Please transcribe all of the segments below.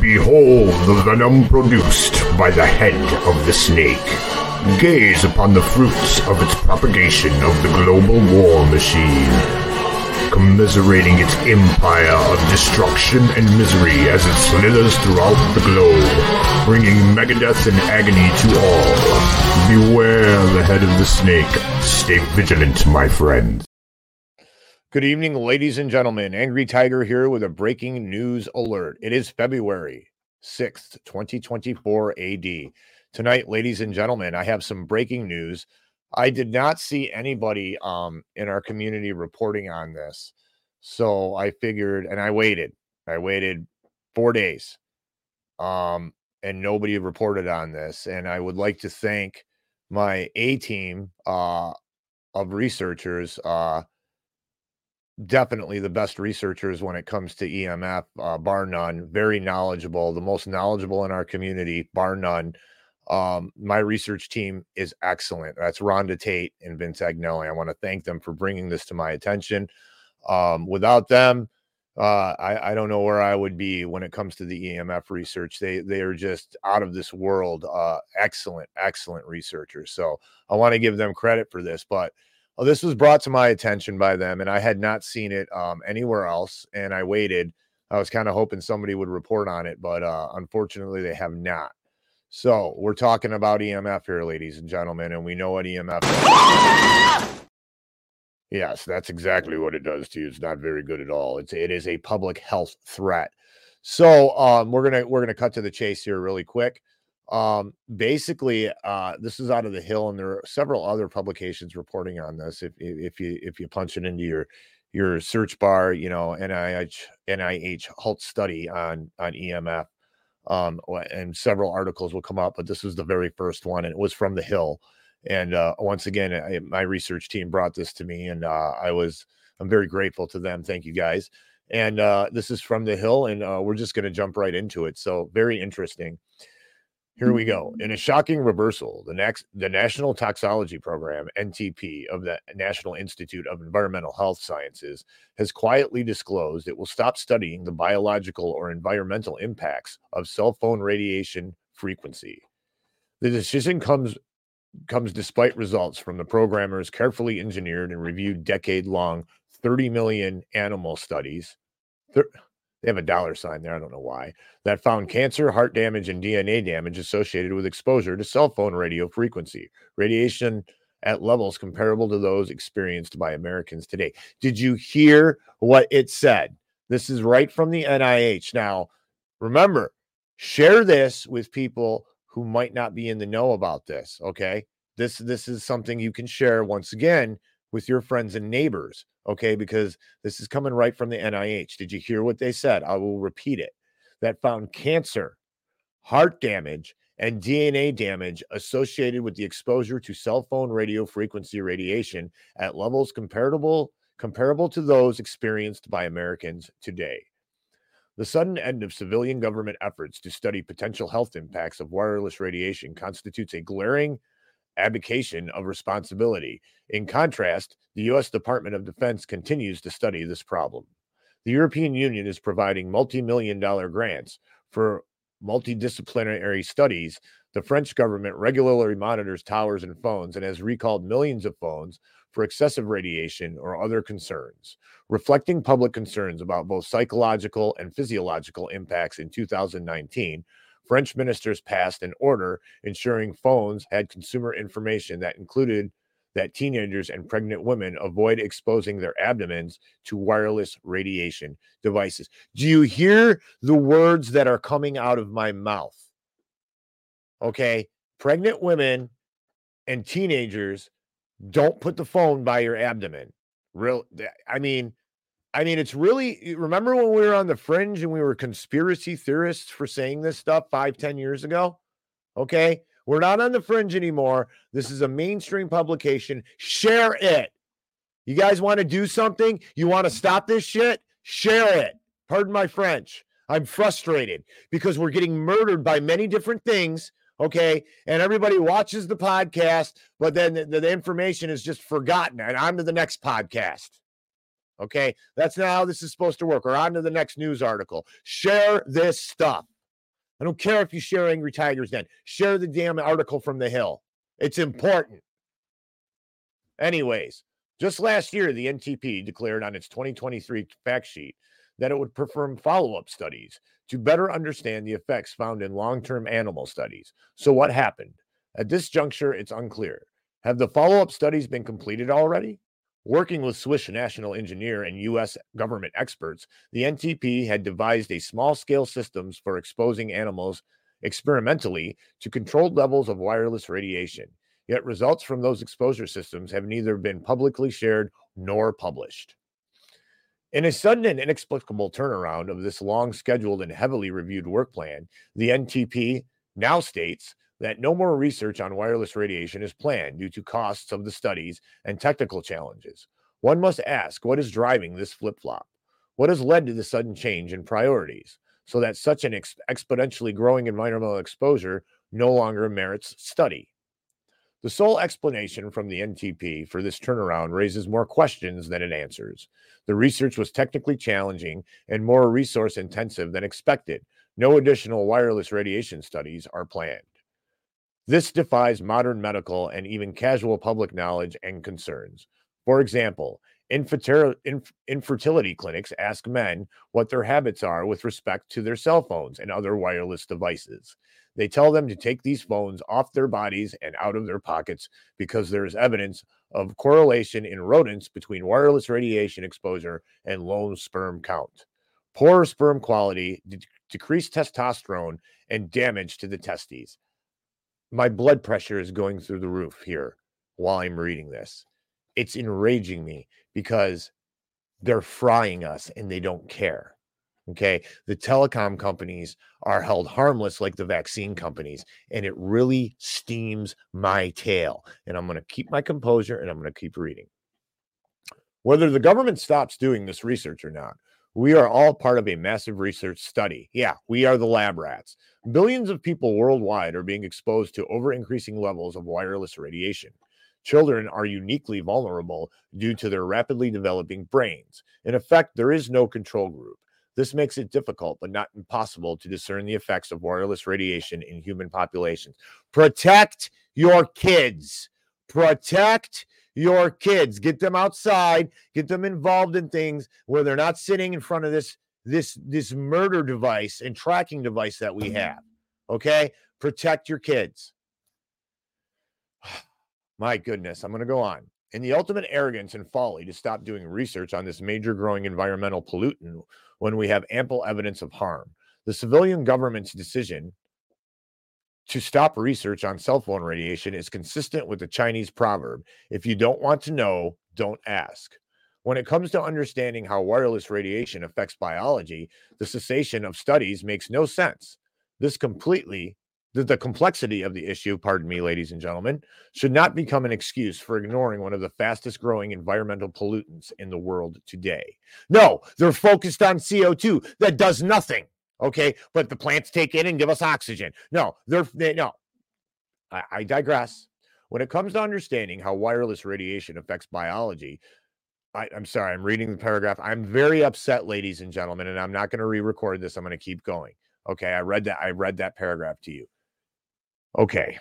Behold the venom produced by the head of the snake. Gaze upon the fruits of its propagation of the global war machine, commiserating its empire of destruction and misery as it slithers throughout the globe, bringing megadeath and agony to all. Beware the head of the snake. Stay vigilant, my friends. Good evening, ladies and gentlemen. Angry Tiger here with a breaking news alert. It is February 6th, 2024 AD. Tonight, ladies and gentlemen, I have some breaking news. I did not see anybody um, in our community reporting on this. So I figured, and I waited. I waited four days. Um, and nobody reported on this. And I would like to thank my A team uh, of researchers. Uh, definitely the best researchers when it comes to EMF, uh, bar none. Very knowledgeable, the most knowledgeable in our community, bar none. Um, my research team is excellent. That's Rhonda Tate and Vince Agnelli. I want to thank them for bringing this to my attention. Um, without them, uh, I, I, don't know where I would be when it comes to the EMF research. They they are just out of this world. Uh, excellent, excellent researchers. So I want to give them credit for this. But well, this was brought to my attention by them, and I had not seen it um, anywhere else. And I waited. I was kind of hoping somebody would report on it, but uh, unfortunately, they have not. So we're talking about EMF here, ladies and gentlemen, and we know what EMF is. yes, that's exactly what it does to you. It's not very good at all. It's it is a public health threat. So um, we're gonna we're gonna cut to the chase here really quick. Um, basically, uh, this is out of the hill, and there are several other publications reporting on this. If if you if you punch it into your your search bar, you know NIH NIH HALT study on on EMF, um, and several articles will come up. But this was the very first one, and it was from the Hill. And uh, once again, I, my research team brought this to me, and uh, I was I'm very grateful to them. Thank you guys. And uh, this is from the Hill, and uh, we're just going to jump right into it. So very interesting. Here we go. In a shocking reversal, the next the National Toxicology Program, NTP, of the National Institute of Environmental Health Sciences has quietly disclosed it will stop studying the biological or environmental impacts of cell phone radiation frequency. The decision comes comes despite results from the programmer's carefully engineered and reviewed decade-long 30 million animal studies. Thir- they have a dollar sign there. I don't know why. That found cancer, heart damage, and DNA damage associated with exposure to cell phone radio frequency, radiation at levels comparable to those experienced by Americans today. Did you hear what it said? This is right from the NIH. Now, remember, share this with people who might not be in the know about this. Okay. This this is something you can share once again with your friends and neighbors okay? Because this is coming right from the NIH. Did you hear what they said? I will repeat it. That found cancer, heart damage, and DNA damage associated with the exposure to cell phone radio frequency radiation at levels comparable comparable to those experienced by Americans today. The sudden end of civilian government efforts to study potential health impacts of wireless radiation constitutes a glaring abdication of responsibility. In contrast, the U.S. Department of Defense continues to study this problem. The European Union is providing multi million dollar grants for multidisciplinary studies. The French government regularly monitors towers and phones and has recalled millions of phones for excessive radiation or other concerns, reflecting public concerns about both psychological and physiological impacts in 2019. French ministers passed an order ensuring phones had consumer information that included that teenagers and pregnant women avoid exposing their abdomens to wireless radiation devices. Do you hear the words that are coming out of my mouth? Okay. Pregnant women and teenagers don't put the phone by your abdomen. Real, I mean, I mean, it's really remember when we were on the fringe and we were conspiracy theorists for saying this stuff five, ten years ago? Okay. We're not on the fringe anymore. This is a mainstream publication. Share it. You guys want to do something? You want to stop this shit? Share it. Pardon my French. I'm frustrated because we're getting murdered by many different things. Okay. And everybody watches the podcast, but then the, the information is just forgotten and on to the next podcast. Okay. That's not how this is supposed to work. Or on to the next news article. Share this stuff. I don't care if you share Angry Tigers then. Share the damn article from the Hill. It's important. Anyways, just last year, the NTP declared on its 2023 fact sheet that it would perform follow up studies to better understand the effects found in long term animal studies. So, what happened? At this juncture, it's unclear. Have the follow up studies been completed already? Working with Swiss national engineer and U.S. government experts, the NTP had devised a small scale systems for exposing animals experimentally to controlled levels of wireless radiation. Yet results from those exposure systems have neither been publicly shared nor published. In a sudden and inexplicable turnaround of this long scheduled and heavily reviewed work plan, the NTP now states that no more research on wireless radiation is planned due to costs of the studies and technical challenges. One must ask what is driving this flip flop? What has led to the sudden change in priorities so that such an ex- exponentially growing environmental exposure no longer merits study? The sole explanation from the NTP for this turnaround raises more questions than it answers. The research was technically challenging and more resource intensive than expected. No additional wireless radiation studies are planned. This defies modern medical and even casual public knowledge and concerns. For example, infertility clinics ask men what their habits are with respect to their cell phones and other wireless devices. They tell them to take these phones off their bodies and out of their pockets because there is evidence of correlation in rodents between wireless radiation exposure and low sperm count. Poor sperm quality, de- decreased testosterone, and damage to the testes my blood pressure is going through the roof here while I'm reading this. It's enraging me because they're frying us and they don't care. Okay. The telecom companies are held harmless like the vaccine companies, and it really steams my tail. And I'm going to keep my composure and I'm going to keep reading. Whether the government stops doing this research or not, we are all part of a massive research study. Yeah, we are the lab rats. Billions of people worldwide are being exposed to ever increasing levels of wireless radiation. Children are uniquely vulnerable due to their rapidly developing brains. In effect, there is no control group. This makes it difficult, but not impossible, to discern the effects of wireless radiation in human populations. Protect your kids. Protect your kids. Get them outside, get them involved in things where they're not sitting in front of this this this murder device and tracking device that we mm-hmm. have. Okay? Protect your kids. My goodness, I'm going to go on. In the ultimate arrogance and folly to stop doing research on this major growing environmental pollutant when we have ample evidence of harm, the civilian government's decision to stop research on cell phone radiation is consistent with the Chinese proverb if you don't want to know, don't ask. When it comes to understanding how wireless radiation affects biology, the cessation of studies makes no sense. This completely, the, the complexity of the issue, pardon me, ladies and gentlemen, should not become an excuse for ignoring one of the fastest growing environmental pollutants in the world today. No, they're focused on CO2 that does nothing. Okay, but the plants take in and give us oxygen. No, they're they, no. I, I digress. When it comes to understanding how wireless radiation affects biology, I, am sorry, I'm reading the paragraph. I'm very upset, ladies and gentlemen, and I'm not going to re-record this. I'm going to keep going. Okay, I read that. I read that paragraph to you. Okay,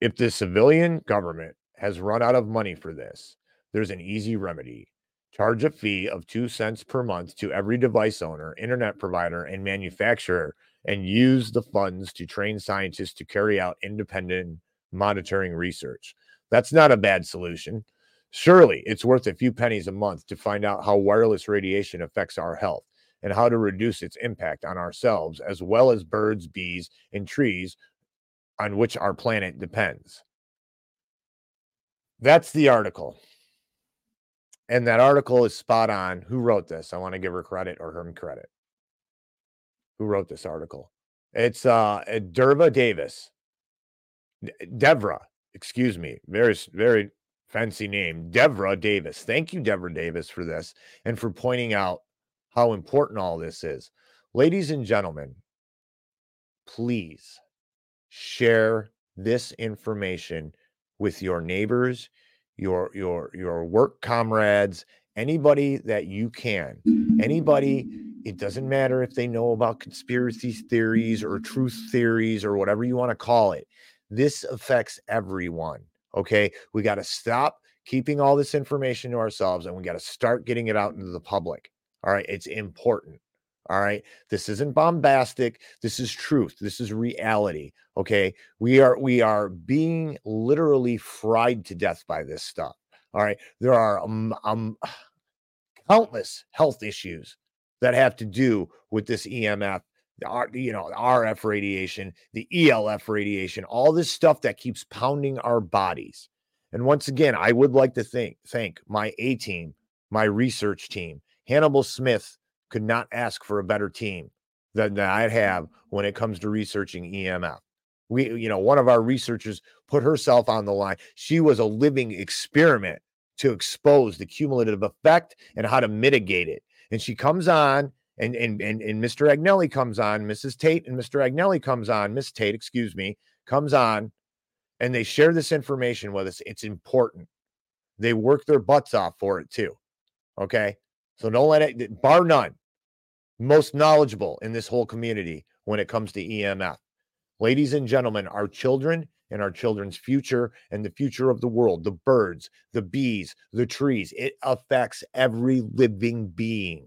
if the civilian government has run out of money for this, there's an easy remedy. Charge a fee of two cents per month to every device owner, internet provider, and manufacturer, and use the funds to train scientists to carry out independent monitoring research. That's not a bad solution. Surely it's worth a few pennies a month to find out how wireless radiation affects our health and how to reduce its impact on ourselves, as well as birds, bees, and trees on which our planet depends. That's the article and that article is spot on. Who wrote this? I want to give her credit or him credit. Who wrote this article? It's uh Derva Davis. Devra, excuse me. Very very fancy name. Devra Davis. Thank you, Devra Davis, for this and for pointing out how important all this is. Ladies and gentlemen, please share this information with your neighbors, your your your work comrades, anybody that you can, anybody It doesn't matter if they know about conspiracy theories or truth theories or whatever you want to call it. This affects everyone. Okay. We got to stop keeping all this information to ourselves and we got to start getting it out into the public. All right. It's important. All right. This isn't bombastic. This is truth. This is reality. Okay. We are we are being literally fried to death by this stuff. All right. There are um, um countless health issues that have to do with this EMF, the R, you know, the RF radiation, the ELF radiation, all this stuff that keeps pounding our bodies. And once again, I would like to thank thank my A team, my research team. Hannibal Smith could not ask for a better team than, I'd have when it comes to researching EMF. We, you know, one of our researchers put herself on the line. She was a living experiment to expose the cumulative effect and how to mitigate it. And she comes on, and and and, and Mr. Agnelli comes on, Mrs. Tate and Mr. Agnelli comes on, Miss Tate, excuse me, comes on, and they share this information with us. It's important. They work their butts off for it too. Okay. So don't let it, bar none, most knowledgeable in this whole community when it comes to EMF. Ladies and gentlemen, our children and our children's future and the future of the world, the birds, the bees, the trees, it affects every living being.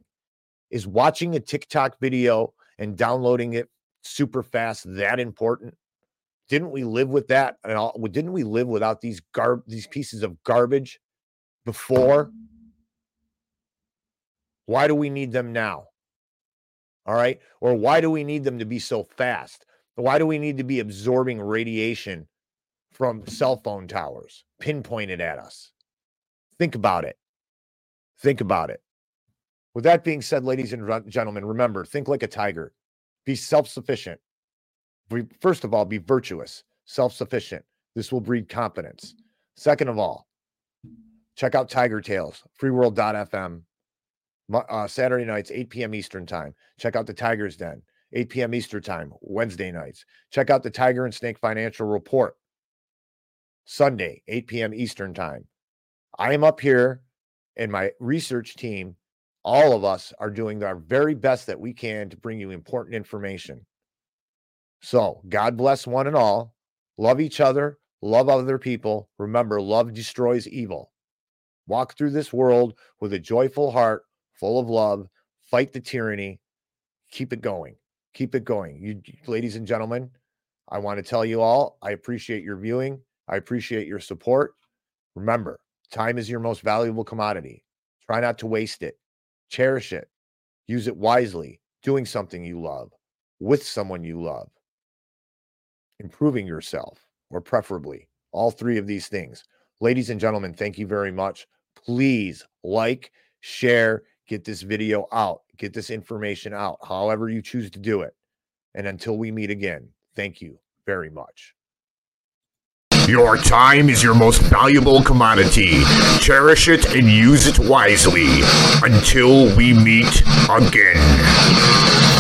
Is watching a TikTok video and downloading it super fast that important? Didn't we live with that? And didn't we live without these garb these pieces of garbage before? Why do we need them now? All right. Or why do we need them to be so fast? Why do we need to be absorbing radiation from cell phone towers pinpointed at us? Think about it. Think about it. With that being said, ladies and gentlemen, remember think like a tiger, be self sufficient. First of all, be virtuous, self sufficient. This will breed confidence. Second of all, check out Tiger Tales, freeworld.fm, uh, Saturday nights, 8 p.m. Eastern Time. Check out the Tigers Den, 8 p.m. Eastern Time, Wednesday nights. Check out the Tiger and Snake Financial Report, Sunday, 8 p.m. Eastern Time. I am up here, and my research team, all of us, are doing our very best that we can to bring you important information. So, God bless one and all. Love each other, love other people. Remember, love destroys evil. Walk through this world with a joyful heart full of love, fight the tyranny, keep it going. Keep it going. You ladies and gentlemen, I want to tell you all, I appreciate your viewing. I appreciate your support. Remember, time is your most valuable commodity. Try not to waste it. Cherish it. Use it wisely, doing something you love with someone you love. Improving yourself, or preferably all three of these things. Ladies and gentlemen, thank you very much. Please like, share, get this video out, get this information out, however you choose to do it. And until we meet again, thank you very much. Your time is your most valuable commodity. Cherish it and use it wisely. Until we meet again.